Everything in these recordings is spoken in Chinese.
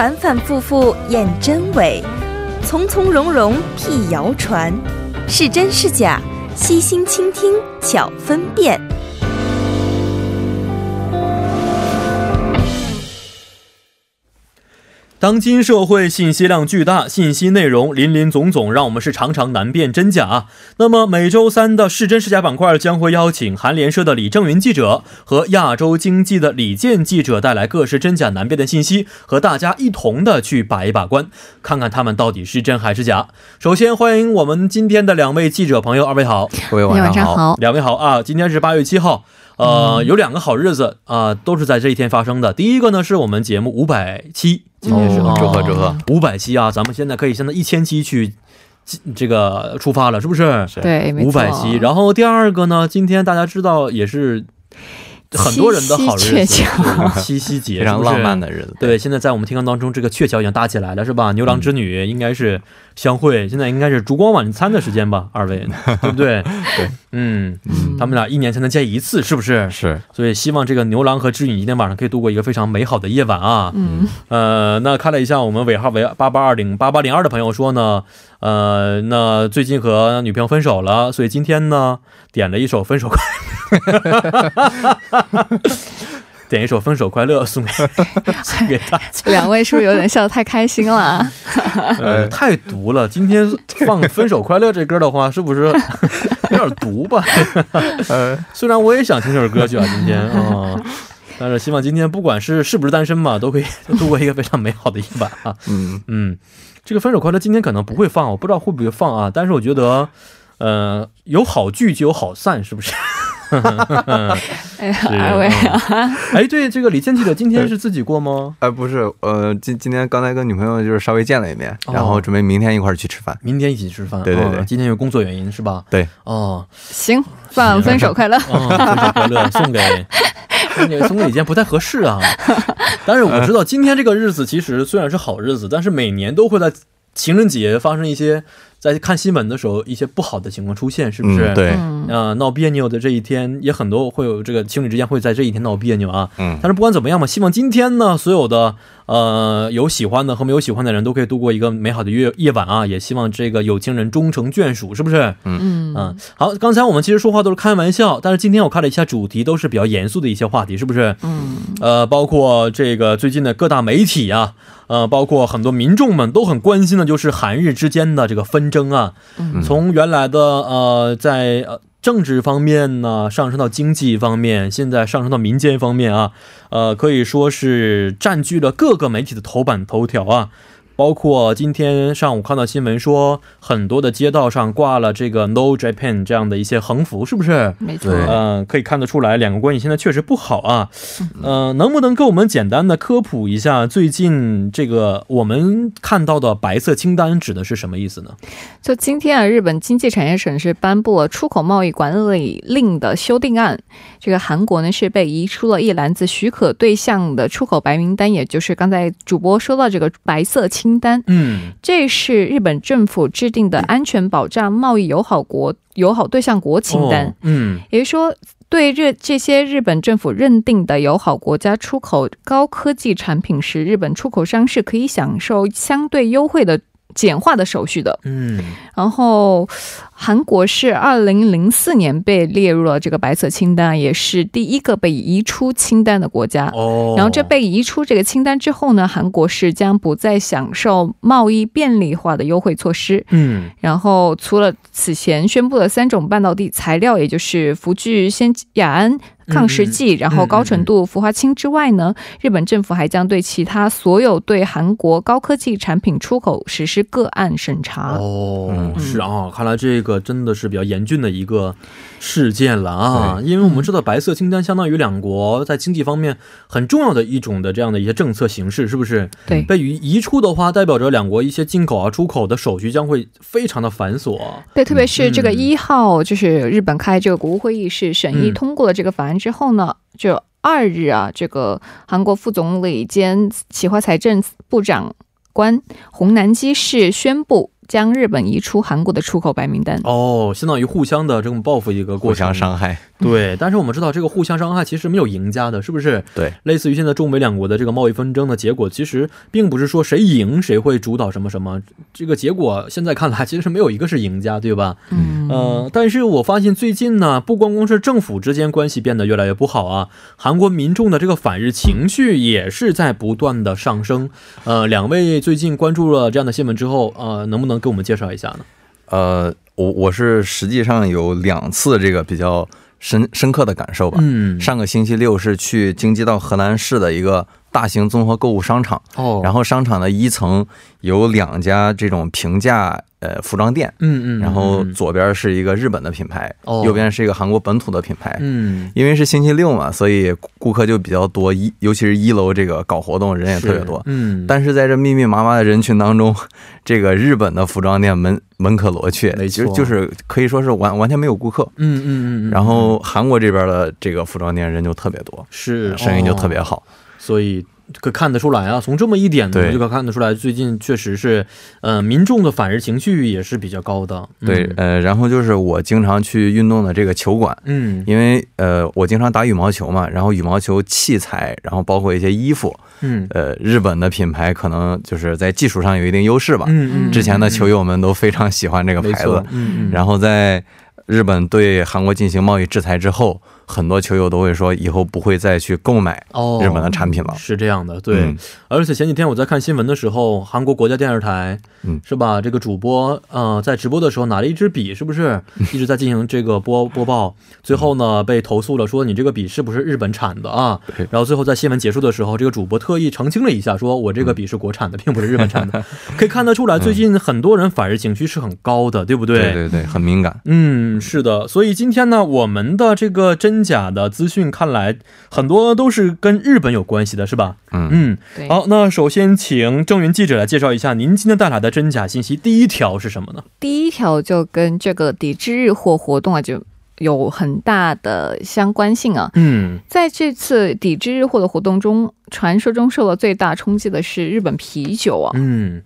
反反复复验真伪，从从容容辟谣传，是真是假，悉心倾听巧分辨。当今社会信息量巨大，信息内容林林总总，让我们是常常难辨真假。那么每周三的是真是假板块将会邀请韩联社的李正云记者和亚洲经济的李健记者带来各式真假难辨的信息，和大家一同的去把一把关，看看他们到底是真还是假。首先欢迎我们今天的两位记者朋友，二位好，各位晚上好，两位好啊！今天是八月七号。呃，有两个好日子啊，都是在这一天发生的。第一个呢，是我们节目五百期，今天是祝贺祝贺五百期啊！咱们现在可以现在一千期去这个出发了，是不是？对，五百期。然后第二个呢，今天大家知道也是。很多人的好日子，七夕 节，非常浪漫的日子。对，现在在我们天空当中，这个鹊桥已经搭起来了，是吧？牛郎织女应该是相会，现在应该是烛光晚餐的时间吧？二位，对不对？对，嗯，他们俩一年才能见一次，是不是？是。所以希望这个牛郎和织女今天晚上可以度过一个非常美好的夜晚啊。嗯。呃，那看了一下我们尾号为八八二零八八零二的朋友说呢，呃，那最近和女朋友分手了，所以今天呢点了一首分手快。点一首《分手快乐》送给 送给他。两位是不是有点笑得太开心了？呃，太毒了。今天放《分手快乐》这歌的话，是不是有点毒吧？呃，虽然我也想听这首歌曲啊，今天啊，但是希望今天不管是是不是单身嘛，都可以度过一个非常美好的夜晚啊。嗯嗯，这个《分手快乐》今天可能不会放，我不知道会不会放啊。但是我觉得，呃，有好聚就有好散，是不是？哎呀，二位啊！哎，对，这个李健记者今天是自己过吗？哎，不是，呃，今今天刚才跟女朋友就是稍微见了一面，然后准备明天一块儿去吃饭。明天一起吃饭？对对对，今天有工作原因是吧？对。哦，行，放分手快乐，分手快乐，送给送给送给李健不太合适啊。但是我知道今天这个日子其实虽然是好日子，但是每年都会在情人节发生一些。在看新闻的时候，一些不好的情况出现，是不是？对，呃，闹别扭的这一天也很多，会有这个情侣之间会在这一天闹别扭啊。嗯，但是不管怎么样嘛，希望今天呢，所有的呃有喜欢的和没有喜欢的人都可以度过一个美好的夜夜晚啊。也希望这个有情人终成眷属，是不是？嗯嗯。好，刚才我们其实说话都是开玩笑，但是今天我看了一下主题，都是比较严肃的一些话题，是不是？嗯。呃，包括这个最近的各大媒体啊。呃，包括很多民众们都很关心的，就是韩日之间的这个纷争啊。从原来的呃，在呃政治方面呢，上升到经济方面，现在上升到民间方面啊，呃，可以说是占据了各个媒体的头版头条啊。包括今天上午看到新闻说，很多的街道上挂了这个 “No Japan” 这样的一些横幅，是不是？没错。嗯，可以看得出来，两个关系现在确实不好啊。嗯，能不能给我们简单的科普一下，最近这个我们看到的白色清单指的是什么意思呢？就今天啊，日本经济产业省是颁布了出口贸易管理令的修订案，这个韩国呢是被移出了一篮子许可对象的出口白名单，也就是刚才主播说到这个白色清。单，嗯，这是日本政府制定的安全保障贸易友好国友好对象国清单，嗯，也就是说，对日这些日本政府认定的友好国家出口高科技产品时，日本出口商是可以享受相对优惠的。简化的手续的，嗯，然后韩国是二零零四年被列入了这个白色清单，也是第一个被移出清单的国家。哦，然后这被移出这个清单之后呢，韩国是将不再享受贸易便利化的优惠措施。嗯，然后除了此前宣布的三种半导体材料，也就是福聚、先雅安。抗蚀剂，然后高纯度氟化氢之外呢，日本政府还将对其他所有对韩国高科技产品出口实施个案审查。哦，是啊，看来这个真的是比较严峻的一个事件了啊！因为我们知道白色清单相当于两国在经济方面很重要的一种的这样的一些政策形式，是不是？对，被移移出的话，代表着两国一些进口啊、出口的手续将会非常的繁琐。对，特别是这个一号，就是日本开这个国务会议是审议通过了这个法案。之后呢，就二日啊，这个韩国副总理兼企划财政部长官洪南基是宣布。将日本移出韩国的出口白名单。哦，相当于互相的这种报复一个过互相程。伤害。对，但是我们知道这个互相伤害其实没有赢家的，是不是？对，类似于现在中美两国的这个贸易纷争的结果，其实并不是说谁赢谁会主导什么什么，这个结果现在看来其实是没有一个是赢家，对吧？嗯，呃，但是我发现最近呢，不光光是政府之间关系变得越来越不好啊，韩国民众的这个反日情绪也是在不断的上升。呃，两位最近关注了这样的新闻之后，呃，能不能给我们介绍一下呢？呃，我我是实际上有两次这个比较深深刻的感受吧。嗯，上个星期六是去京畿道河南市的一个大型综合购物商场，哦，然后商场的一层有两家这种平价呃服装店，嗯嗯，然后嗯左边是一个日本的品牌，哦。右边是一个韩国本土的品牌。嗯，因为是星期六嘛，所以顾客就比较多，一尤其是一楼这个搞活动人也特别多。嗯，但是在这密密麻麻的人群当中，这个日本的服装店门门可罗雀，其实就就是可以说是完完全没有顾客。嗯嗯嗯嗯，然后韩国这边的这个服装店人就特别多，是生意就特别哦好。所以可看得出来啊，从这么一点呢，就可看得出来，最近确实是，呃，民众的反日情绪也是比较高的。嗯。对，呃，然后就是我经常去运动的这个球馆，嗯。因为呃，我经常打羽毛球嘛，然后羽毛球器材，然后包括一些衣服，嗯。呃，日本的品牌可能就是在技术上有一定优势吧。嗯嗯，之前的球友们都非常喜欢这个牌子。嗯，然后在日本对韩国进行贸易制裁之后，很多球友都会说以后不会再去购买哦，日本的产品了。是这样的，对。嗯而且前几天我在看新闻的时候，韩国国家电视台，嗯是吧？这个主播呃，在直播的时候拿了一支笔，是不是一直在进行这个播播报？最后呢，被投诉了，说你这个笔是不是日本产的啊？然后最后在新闻结束的时候，这个主播特意澄清了一下，说我这个笔是国产的，并不是日本产的。可以看得出来，最近很多人反日情绪是很高的，对不对？对对对，很敏感。嗯，是的，所以今天呢，我们的这个真假的资讯看来很多都是跟日本有关系的，是吧？嗯，嗯，好，那首先请郑云记者来介绍一下您今天带来的真假信息。第一条是什么呢？第一条就跟这个抵制日货活动啊，就有很大的相关性啊。嗯，在这次抵制日货的活动中，传说中受到最大冲击的是日本啤酒啊。嗯，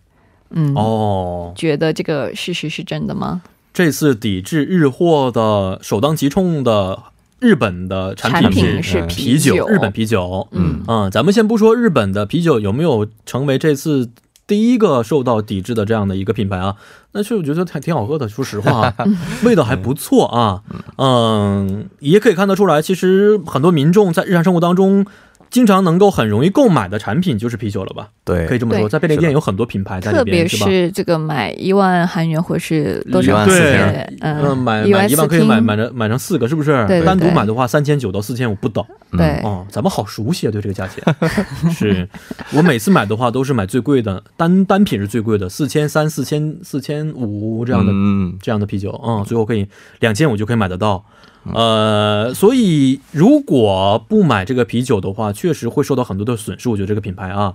嗯，哦，觉得这个事实是真的吗？这次抵制日货的首当其冲的日本的产产品品是嗯啤酒，日本啤酒。嗯嗯，咱们先不说日本的啤酒有没有成为这次第一个受到抵制的这样的一个品牌啊，那是我觉得还挺好喝的，说实话啊，味道还不错啊。嗯，也可以看得出来，其实很多民众在日常生活当中。经常能够很容易购买的产品就是啤酒了吧？对，可以这么说，在便利店有很多品牌在里特别边，是吧？是这个买一万韩元或是多一少万四千钱？嗯，嗯，买买一万可以买买成买成四个，是不是？对对对单独买的话，三千九到四千五不等。嗯对，哦，咱们好熟悉啊，对这个价钱。是我每次买的话都是买最贵的，单单品是最贵的，四千三、四千、四千五这样的、嗯，这样的啤酒，嗯，最后可以两千五就可以买得到。呃，所以如果不买这个啤酒的话，确实会受到很多的损失。我觉得这个品牌啊，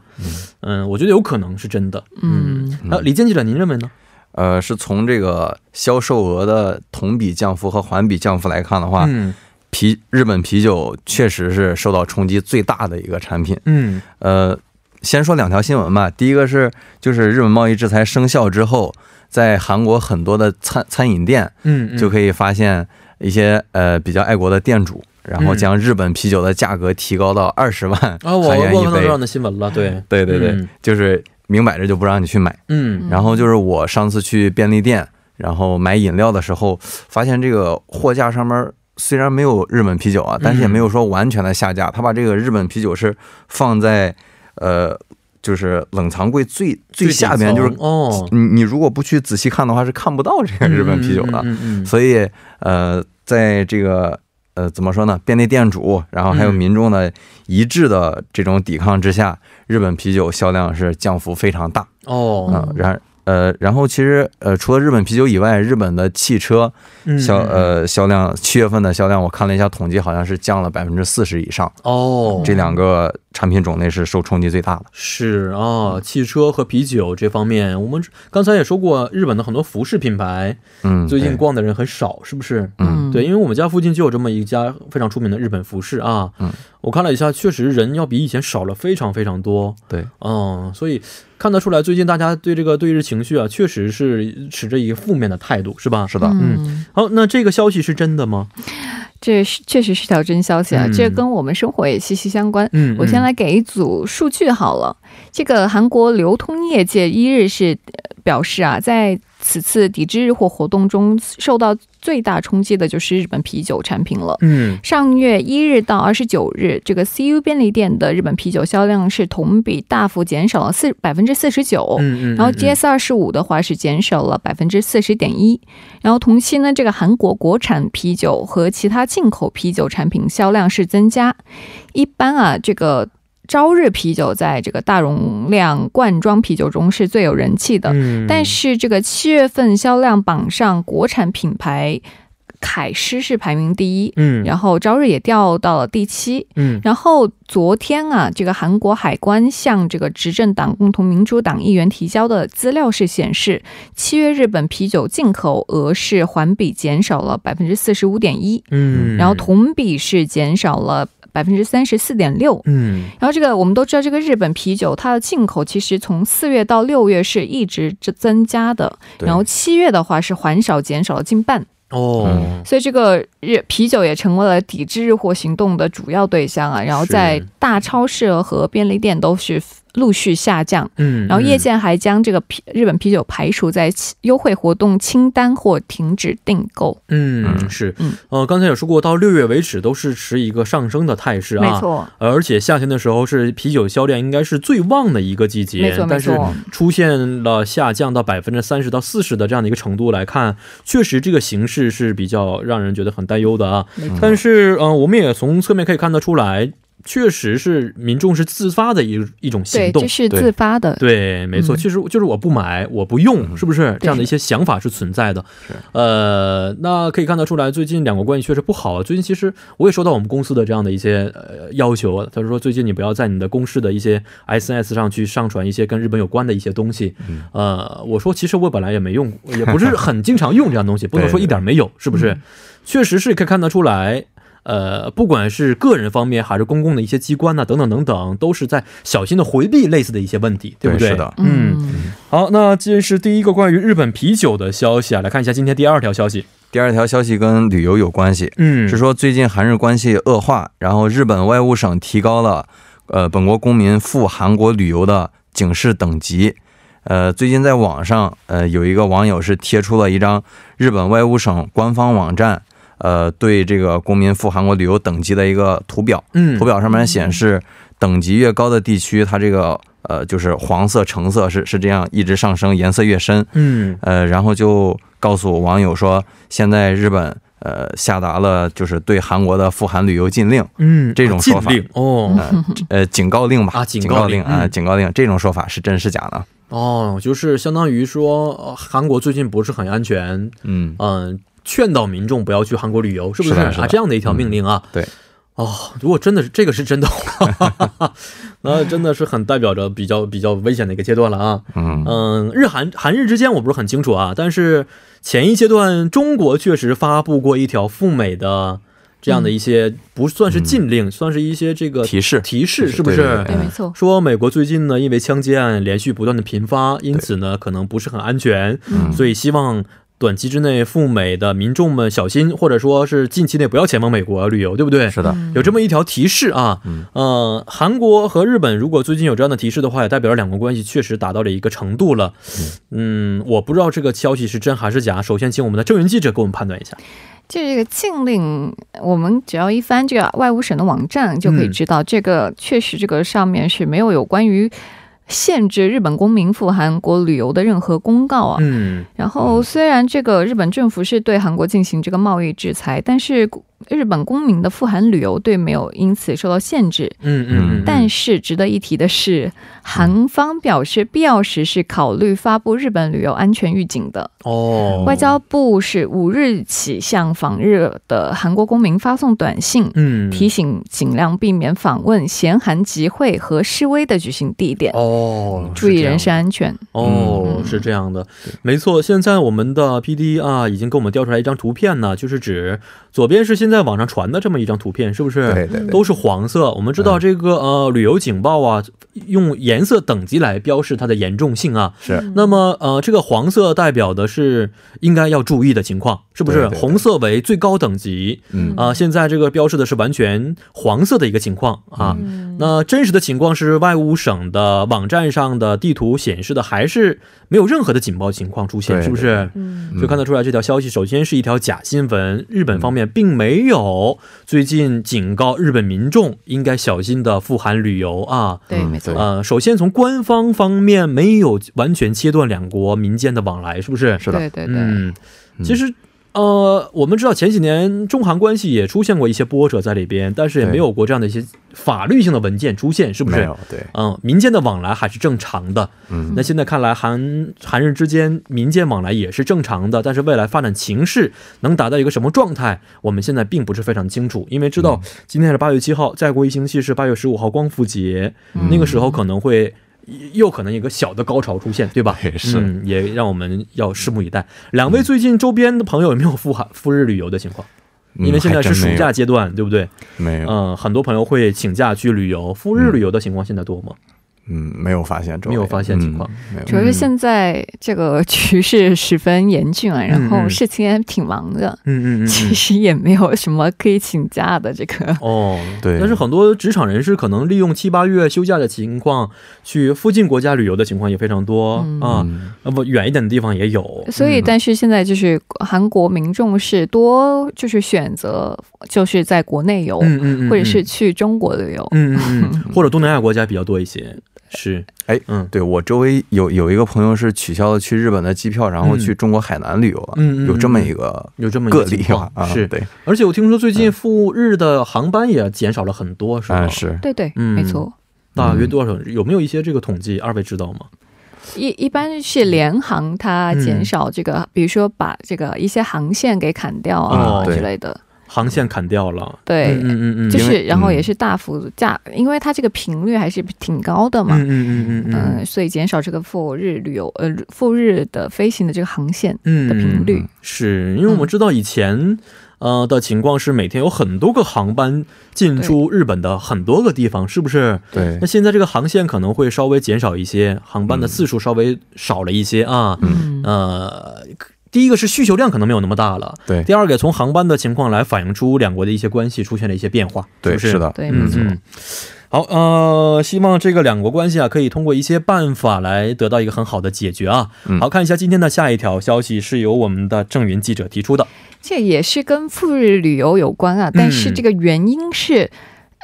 嗯，我觉得有可能是真的。嗯，啊，李健记者，您认为呢？呃，是从这个销售额的同比降幅和环比降幅来看的话，嗯啤日本啤酒确实是受到冲击最大的一个产品。嗯呃，先说两条新闻吧。第一个是，就是日本贸易制裁生效之后，在韩国很多的餐餐饮店嗯，就可以发现一些呃比较爱国的店主，然后将日本啤酒的价格提高到二十万啊，我韩元一杯我看到这。样的新闻了，对，对对对，嗯就是明摆着就不让你去买。嗯然后就是我上次去便利店，然后买饮料的时候，发现这个货架上面虽然没有日本啤酒啊，但是也没有说完全的下架，他把这个日本啤酒是放在呃，就是冷藏柜最最下边，就是哦，你你如果不去仔细看的话，是看不到这个日本啤酒的。嗯嗯嗯所以呃，在这个呃怎么说呢，便利店主，然后还有嗯民众的一致的这种抵抗之下，日本啤酒销量是降幅非常大。哦，嗯，然呃，然后其实呃，除了日本啤酒以外，日本的汽车嗯销呃销量七月份的销量，我看了一下统计，好像是降了百分之四十以上。哦，这两个产品种类是受冲击最大的。是啊，汽车和啤酒这方面，我们刚才也说过，日本的很多服饰品牌，嗯，最近逛的人很少，是不是？嗯，对，因为我们家附近就有这么一家非常出名的日本服饰啊。嗯，我看了一下，确实人要比以前少了非常非常多。对，嗯，所以看得出来，最近大家对这个对日情绪啊，确实是持着一个负面的态度，是吧？是的。嗯，好，那这个消息是真的吗？这是确实是条真消息啊，嗯这跟我们生活也息息相关。嗯，我先来给一组数据好了。这个韩国流通业界一日是表示啊，在此次抵制日货活动中，受到最大冲击的就是日本啤酒产品了。嗯上月一日到二十九日，这个 CU 便利店的日本啤酒销量是同比大幅减少了四百分之四十九。嗯嗯，然后嗯 GS 二十五的话是减少了百分之四十点一，然后同期呢，这个韩国国产啤酒和其他进口啤酒产品销量是增加。一般啊，这个朝日啤酒在这个大容量罐装啤酒中是最有人气的，嗯，但是这个七月份销量榜上，国产品牌凯诗是排名第一，嗯，然后朝日也掉到了第七。嗯。然后昨天啊，这个韩国海关向这个执政党共同民主党议员提交的资料是显示，七月日本啤酒进口额是环比减少了百分之四十五点一，嗯，然后同比是减少了百分之三十四点六。嗯然后这个我们都知道，这个日本啤酒它的进口其实从四月到六月是一直增加的，然后七月的话是还少减少了近半。哦嗯，所以这个日啤酒也成为了抵制日货行动的主要对象啊。然后在大超市和便利店都是陆续下降。嗯，然后业界还将这个啤日本啤酒排除在优惠活动清单或停止订购。嗯嗯是嗯呃，刚才也说过，到六月为止都是持一个上升的态势啊，没错，而且夏天的时候是啤酒销量应该是最旺的一个季节，没错，但是。出现了下降到百分之三十到四十的这样的一个程度来看，确实这个形势是比较让人觉得很担忧的啊。但是，嗯、呃，我们也从侧面可以看得出来，确实是民众是自发的一一种行对，动这。是自发的。对，没错，嗯其实就是我不买，我不用，嗯是不是这样的一些想法是存在的？是呃，那可以看得出来，最近两国关系确实不好啊。最近其实我也收到我们公司的这样的一些呃要求啊，他说最近你不要在你的公司的一些 SNS 上去上传一些跟日本有关的一些东西。嗯呃，我说其实我本来也没用，也不是 很经常用这样东西，不能说一点没有，是不是？确实是可以看得出来。呃，不管是个人方面还是公共的一些机关呐、等等等等，都是在小心的回避类似的一些问题，对不对？是的，嗯，好，那这是第一个关于日本啤酒的消息啊，来看一下今天第二条消息。第二条消息跟旅游有关系，嗯是说最近韩日关系恶化，然后日本外务省提高了呃本国公民赴韩国旅游的警示等级。呃，最近在网上呃有一个网友是贴出了一张日本外务省官方网站呃对这个公民赴韩国旅游等级的一个图表，嗯。图表上面显示等级越高的地区，它这个呃就是黄色、橙色是是这样一直上升，颜色越深。嗯。呃，然后就告诉网友说，现在日本呃下达了就是对韩国的赴韩旅游禁令，嗯，这种说令哦。呃呃警告令吧，啊警警告令令啊、嗯。警告令，这种说法是真是假呢？哦，就是相当于说、呃韩国最近不是很安全，嗯，嗯、劝导民众不要去韩国旅游，是不是是是啊？这样的一条命令啊？对。哦，如果真的是这个是真的话，那真的是很代表着比较比较危险的一个阶段了啊。嗯嗯，日韩韩日之间我不是很清楚啊，但是前一阶段中国确实发布过一条赴美的这样的一些、不算是禁令，算是一些这个提示提示，是不是？对没错。说美国最近呢，因为枪击案连续不断的频发，因此呢，可能不是很安全，嗯所以希望短期之内赴美的民众们小心，或者说是近期内不要前往美国旅游，对不对？是的，有这么一条提示啊，嗯呃，韩国和日本如果最近有这样的提示的话，也代表着两国关系确实达到了一个程度了。嗯，我不知道这个消息是真还是假。首先，请我们的郑云记者给我们判断一下。就这个禁令，我们只要一翻这个外务省的网站就可以知道，这个确实这个上面是没有有关于限制日本公民赴韩国旅游的任何公告啊。嗯然后虽然这个日本政府是对韩国进行这个贸易制裁，但是日本公民的赴韩旅游对没有因此受到限制。嗯嗯嗯，但是值得一提的是，韩方表示必要时是考虑发布日本旅游安全预警的。哦，外交部是五日起向访日的韩国公民发送短信，嗯提醒尽量避免访问咸韩集会和示威的举行地点，哦，注意人身安全。哦，嗯是这样的，没错。现在我们的 P D 啊，已经给我们调出来一张图片呢，就是指左边是现在网上传的这么一张图片，是不是？对对对，都是黄色。我们知道这个、呃旅游警报啊，用颜色等级来标示它的严重性啊。是那么呃，这个黄色代表的是应该要注意的情况，是不是？对对对红色为最高等级嗯啊、现在这个标示的是完全黄色的一个情况啊。嗯那真实的情况是，外务省的网站上的地图显示的还是没有任何的警报情况出现，对是不是？嗯就看得出来，这条消息首先是一条假新闻，日本方面并没有最近警告日本民众应该小心的赴韩旅游啊。对，嗯没错。呃，首先从官方方面没有完全切断两国民间的往来，是不是？是的，对对对，嗯，嗯其实。呃，我们知道前几年中韩关系也出现过一些波折在里边，但是也没有过这样的一些法律性的文件出现，是不是？没有对，嗯，民间的往来还是正常的。嗯那现在看来韩，韩日之间民间往来也是正常的，但是未来发展情势能达到一个什么状态，我们现在并不是非常清楚。因为知道今天是八月七号，再过一星期是八月十五号光复节，嗯那个时候可能会。又可能一个小的高潮出现，对吧？嗯，也让我们要拭目以待。两位最近周边的朋友有没有赴韩赴日旅游的情况？因为现在是暑假阶段，对不对？嗯没有，嗯，很多朋友会请假去旅游，赴日旅游的情况现在多吗？嗯，没有发现，没有发现情况。嗯，主要是现在这个局势十分严峻啊，然后事情也挺忙的，嗯嗯嗯其实也没有什么可以请假的这个。哦，对。但是很多职场人士可能利用七八月休假的情况去附近国家旅游的情况也非常多、嗯。啊，嗯那么远一点的地方也有。所以，嗯。但是现在就是韩国民众是多就是选择就是在国内游，嗯嗯嗯，或者是去中国旅游。嗯嗯嗯，或者东南亚国家比较多一些。是，哎，嗯对我周围有有一个朋友是取消了去日本的机票，然后去中国海南旅游了，嗯嗯嗯有这么一个有这么一个例？啊，是，对，而且我听说最近赴日的航班也减少了很多，是吧？啊是，对对，嗯没错。大约多少？有没有一些这个统计？二位知道吗？一一般是联航，它减少这个，比如说把这个一些航线给砍掉啊、哦之类的。航线砍掉了。对，嗯嗯嗯嗯，就是然后也是大幅价，因为它这个频率还是挺高的嘛。嗯嗯嗯嗯嗯嗯，所以减少这个赴日旅游，呃，赴日的飞行的这个航线嗯的频率。是因为我们知道以前。呃的情况是每天有很多个航班进出日本的很多个地方，是不是？对那，现在这个航线可能会稍微减少一些，航班的次数稍微少了一些啊。嗯呃，第一个是需求量可能没有那么大了，对第二个从航班的情况来反映出两国的一些关系出现了一些变化，对，是是？是的，对，没错。嗯嗯。好，呃，希望这个两国关系啊，可以通过一些办法来得到一个很好的解决啊。嗯好看一下今天的下一条消息，是由我们的郑云记者提出的。这也是跟赴日旅游有关啊，但是这个原因是。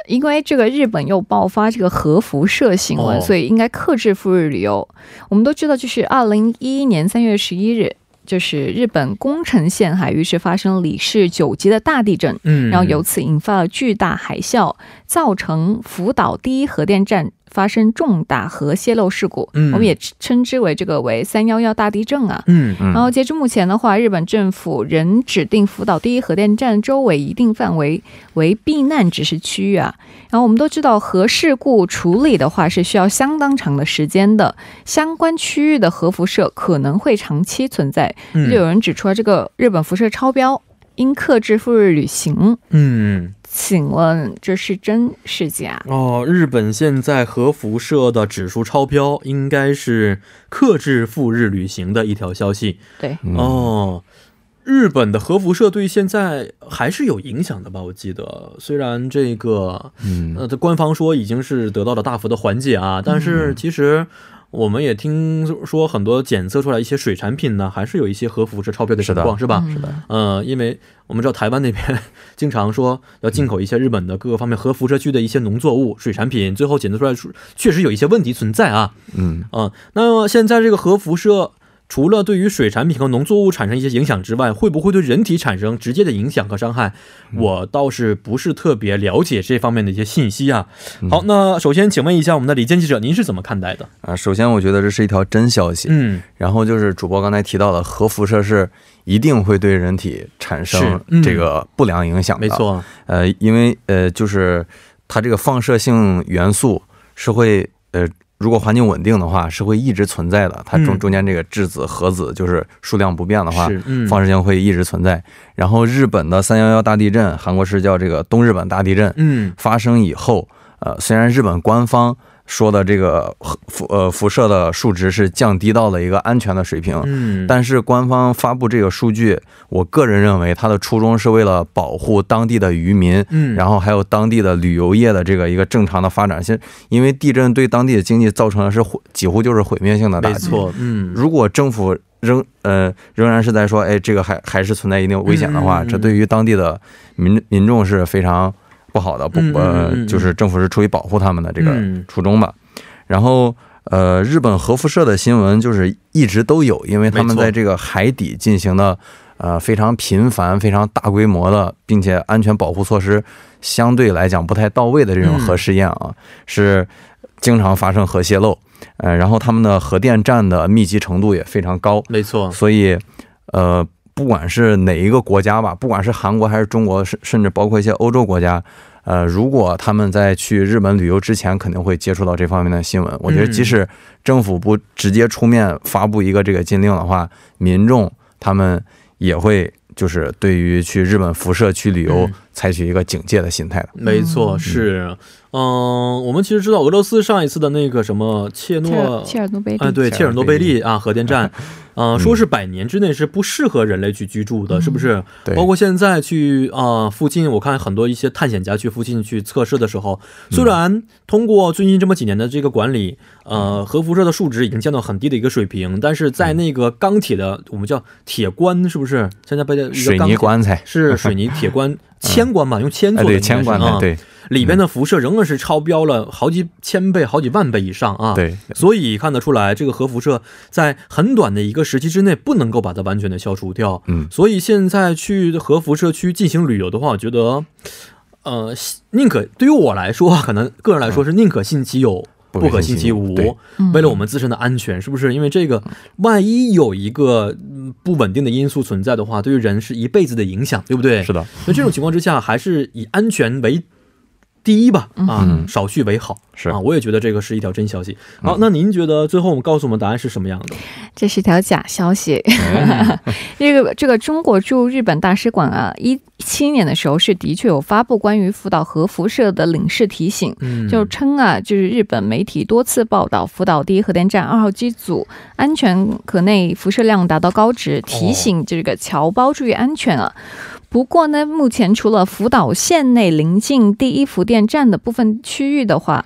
因为这个日本又爆发这个核辐射新闻，哦所以应该克制赴日旅游。我们都知道，就是二零一一年三月十一日，就是日本宫城县海域是发生里氏九级的大地震，嗯。然后由此引发了巨大海啸，造成福岛第一核电站发生重大核泄漏事故。嗯我们也称之为这个为三幺幺大地震啊。嗯嗯然后截至目前的话，日本政府仍指定福岛第一核电站周围一定范围为避难指示区域啊。然后我们都知道，核事故处理的话是需要相当长的时间的，相关区域的核辐射可能会长期存在。嗯就有人指出了这个日本辐射超标，应克制赴日旅行。嗯请问这是真是假？哦，日本现在核辐射的指数超标，应该是克制赴日旅行的一条消息。对，嗯哦，日本的核辐射对现在还是有影响的吧？我记得，虽然这个嗯呃，这官方说已经是得到了大幅的缓解啊，但是其实我们也听说很多检测出来一些水产品呢，还是有一些核辐射超标的情况，是吧？嗯是的，呃，因为我们知道台湾那边经常说要进口一些日本的各个方面核辐射区的一些农作物、水产品，最后检测出来确实有一些问题存在啊。嗯嗯、那么现在这个核辐射除了对于水产品和农作物产生一些影响之外，会不会对人体产生直接的影响和伤害？我倒是不是特别了解这方面的一些信息啊。好，那首先请问一下我们的李健记者，您是怎么看待的？啊，首先我觉得这是一条真消息。嗯，然后就是主播刚才提到的核辐射是一定会对人体产生这个不良影响的。没错，呃，因为呃，就是它这个放射性元素是会呃。如果环境稳定的话，是会一直存在的。它中中间这个质子、核子就是数量不变的话，放射性会一直存在。然后日本的三幺幺大地震，韩国是叫这个东日本大地震，嗯，发生以后，呃，虽然日本官方。说的这个辐呃辐射的数值是降低到了一个安全的水平，嗯，但是官方发布这个数据，我个人认为它的初衷是为了保护当地的渔民，嗯，然后还有当地的旅游业的这个一个正常的发展。现因为地震对当地的经济造成的是毁几乎就是毁灭性的打击，没错，嗯，如果政府仍呃仍然是在说，哎，这个还还是存在一定危险的话，这对于当地的民民众是非常。不好的不呃，就是政府是出于保护他们的这个初衷吧。然后呃，日本核辐射的新闻就是一直都有，因为他们在这个海底进行的呃非常频繁、非常大规模的，并且安全保护措施相对来讲不太到位的这种核试验啊，是经常发生核泄漏。呃，然后他们的核电站的密集程度也非常高，没错。所以呃。不管是哪一个国家吧，不管是韩国还是中国，甚甚至包括一些欧洲国家，呃，如果他们在去日本旅游之前，肯定会接触到这方面的新闻。我觉得，即使政府不直接出面发布一个这个禁令的话，民众他们也会就是对于去日本辐射区旅游采取一个警戒的心态的。没错，是。嗯，我们其实知道俄罗斯上一次的那个什么切诺切尔诺贝利，哎，对，切尔诺贝利啊，核电站，啊，说是百年之内是不适合人类去居住的，是不是？对。包括现在去啊附近，我看很多一些探险家去附近去测试的时候，虽然通过最近这么几年的这个管理，呃，核辐射的数值已经降到很低的一个水平，但是在那个钢铁的我们叫铁棺，是不是？现在被一个水泥棺材是 水泥铁棺。铅棺嘛，用铅做的，铅棺啊，对，里边的辐射仍然是超标了好几千倍、好几万倍以上啊。对，所以看得出来，这个核辐射在很短的一个时期之内不能够把它完全的消除掉。嗯，所以现在去核辐射区进行旅游的话，我觉得，呃，宁可对于我来说，可能个人来说是宁可信其有。不可信其无，为了我们自身的安全，是不是？因为这个，万一有一个不稳定的因素存在的话，对于人是一辈子的影响，对不对？是的。那这种情况之下，还是以安全为。第一吧，啊，少叙为好，是啊，我也觉得这个是一条真消息。好，那您觉得最后我们告诉我们答案是什么样的？这是条假消息。这个这个中国驻日本大使馆啊，一七年的时候是的确有发布关于福岛核辐射的领事提醒，就称啊，就是日本媒体多次报道福岛第一核电站二号机组安全壳内辐射量达到高值，提醒这个侨胞注意安全啊。不过呢，目前除了福岛县内临近第一福电站的部分区域的话，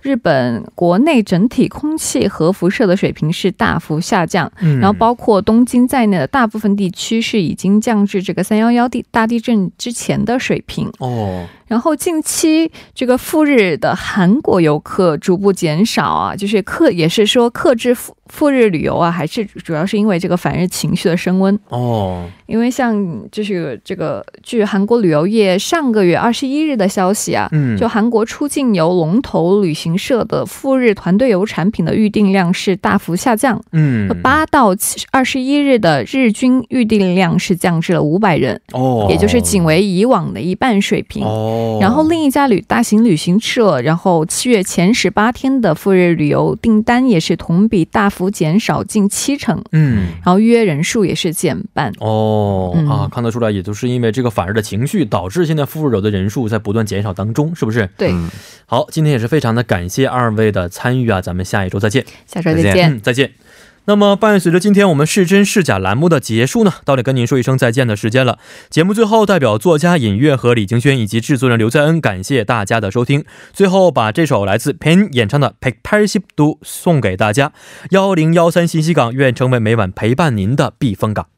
日本国内整体空气核辐射的水平是大幅下降，然后包括东京在内的大部分地区是已经降至这个三幺幺地大地震之前的水平哦。然后近期这个赴日的韩国游客逐步减少啊，就是克也是说克制赴赴日旅游啊，还是主要是因为这个反日情绪的升温哦。因为像就是这个据韩国旅游业上个月二十一日的消息啊，嗯，就韩国出境游龙头旅行社的赴日团队游产品的预订量是大幅下降，嗯，八到二十一日的日均预订量是降至了五百人哦，也就是仅为以往的一半水平哦。然后另一家旅大型旅行社，然后七月前十八天的赴日旅游订单也是同比大幅减少近七成，嗯，然后预约人数也是减半。哦，啊，看得出来，也就是因为这个反日的情绪，导致现在赴日游的人数在不断减少当中，是不是？对。好，今天也是非常的感谢二位的参与啊，咱们下一周再见。下周再见，再见。那么，伴随着今天我们是真是假栏目的结束呢，到了跟您说一声再见的时间了。节目最后，代表作家尹月和李京轩以及制作人刘在恩，感谢大家的收听。最后，把这首来自 Pen 演唱的《Pekparship Do》送给大家。幺零幺三信息港，愿成为每晚陪伴您的避风港。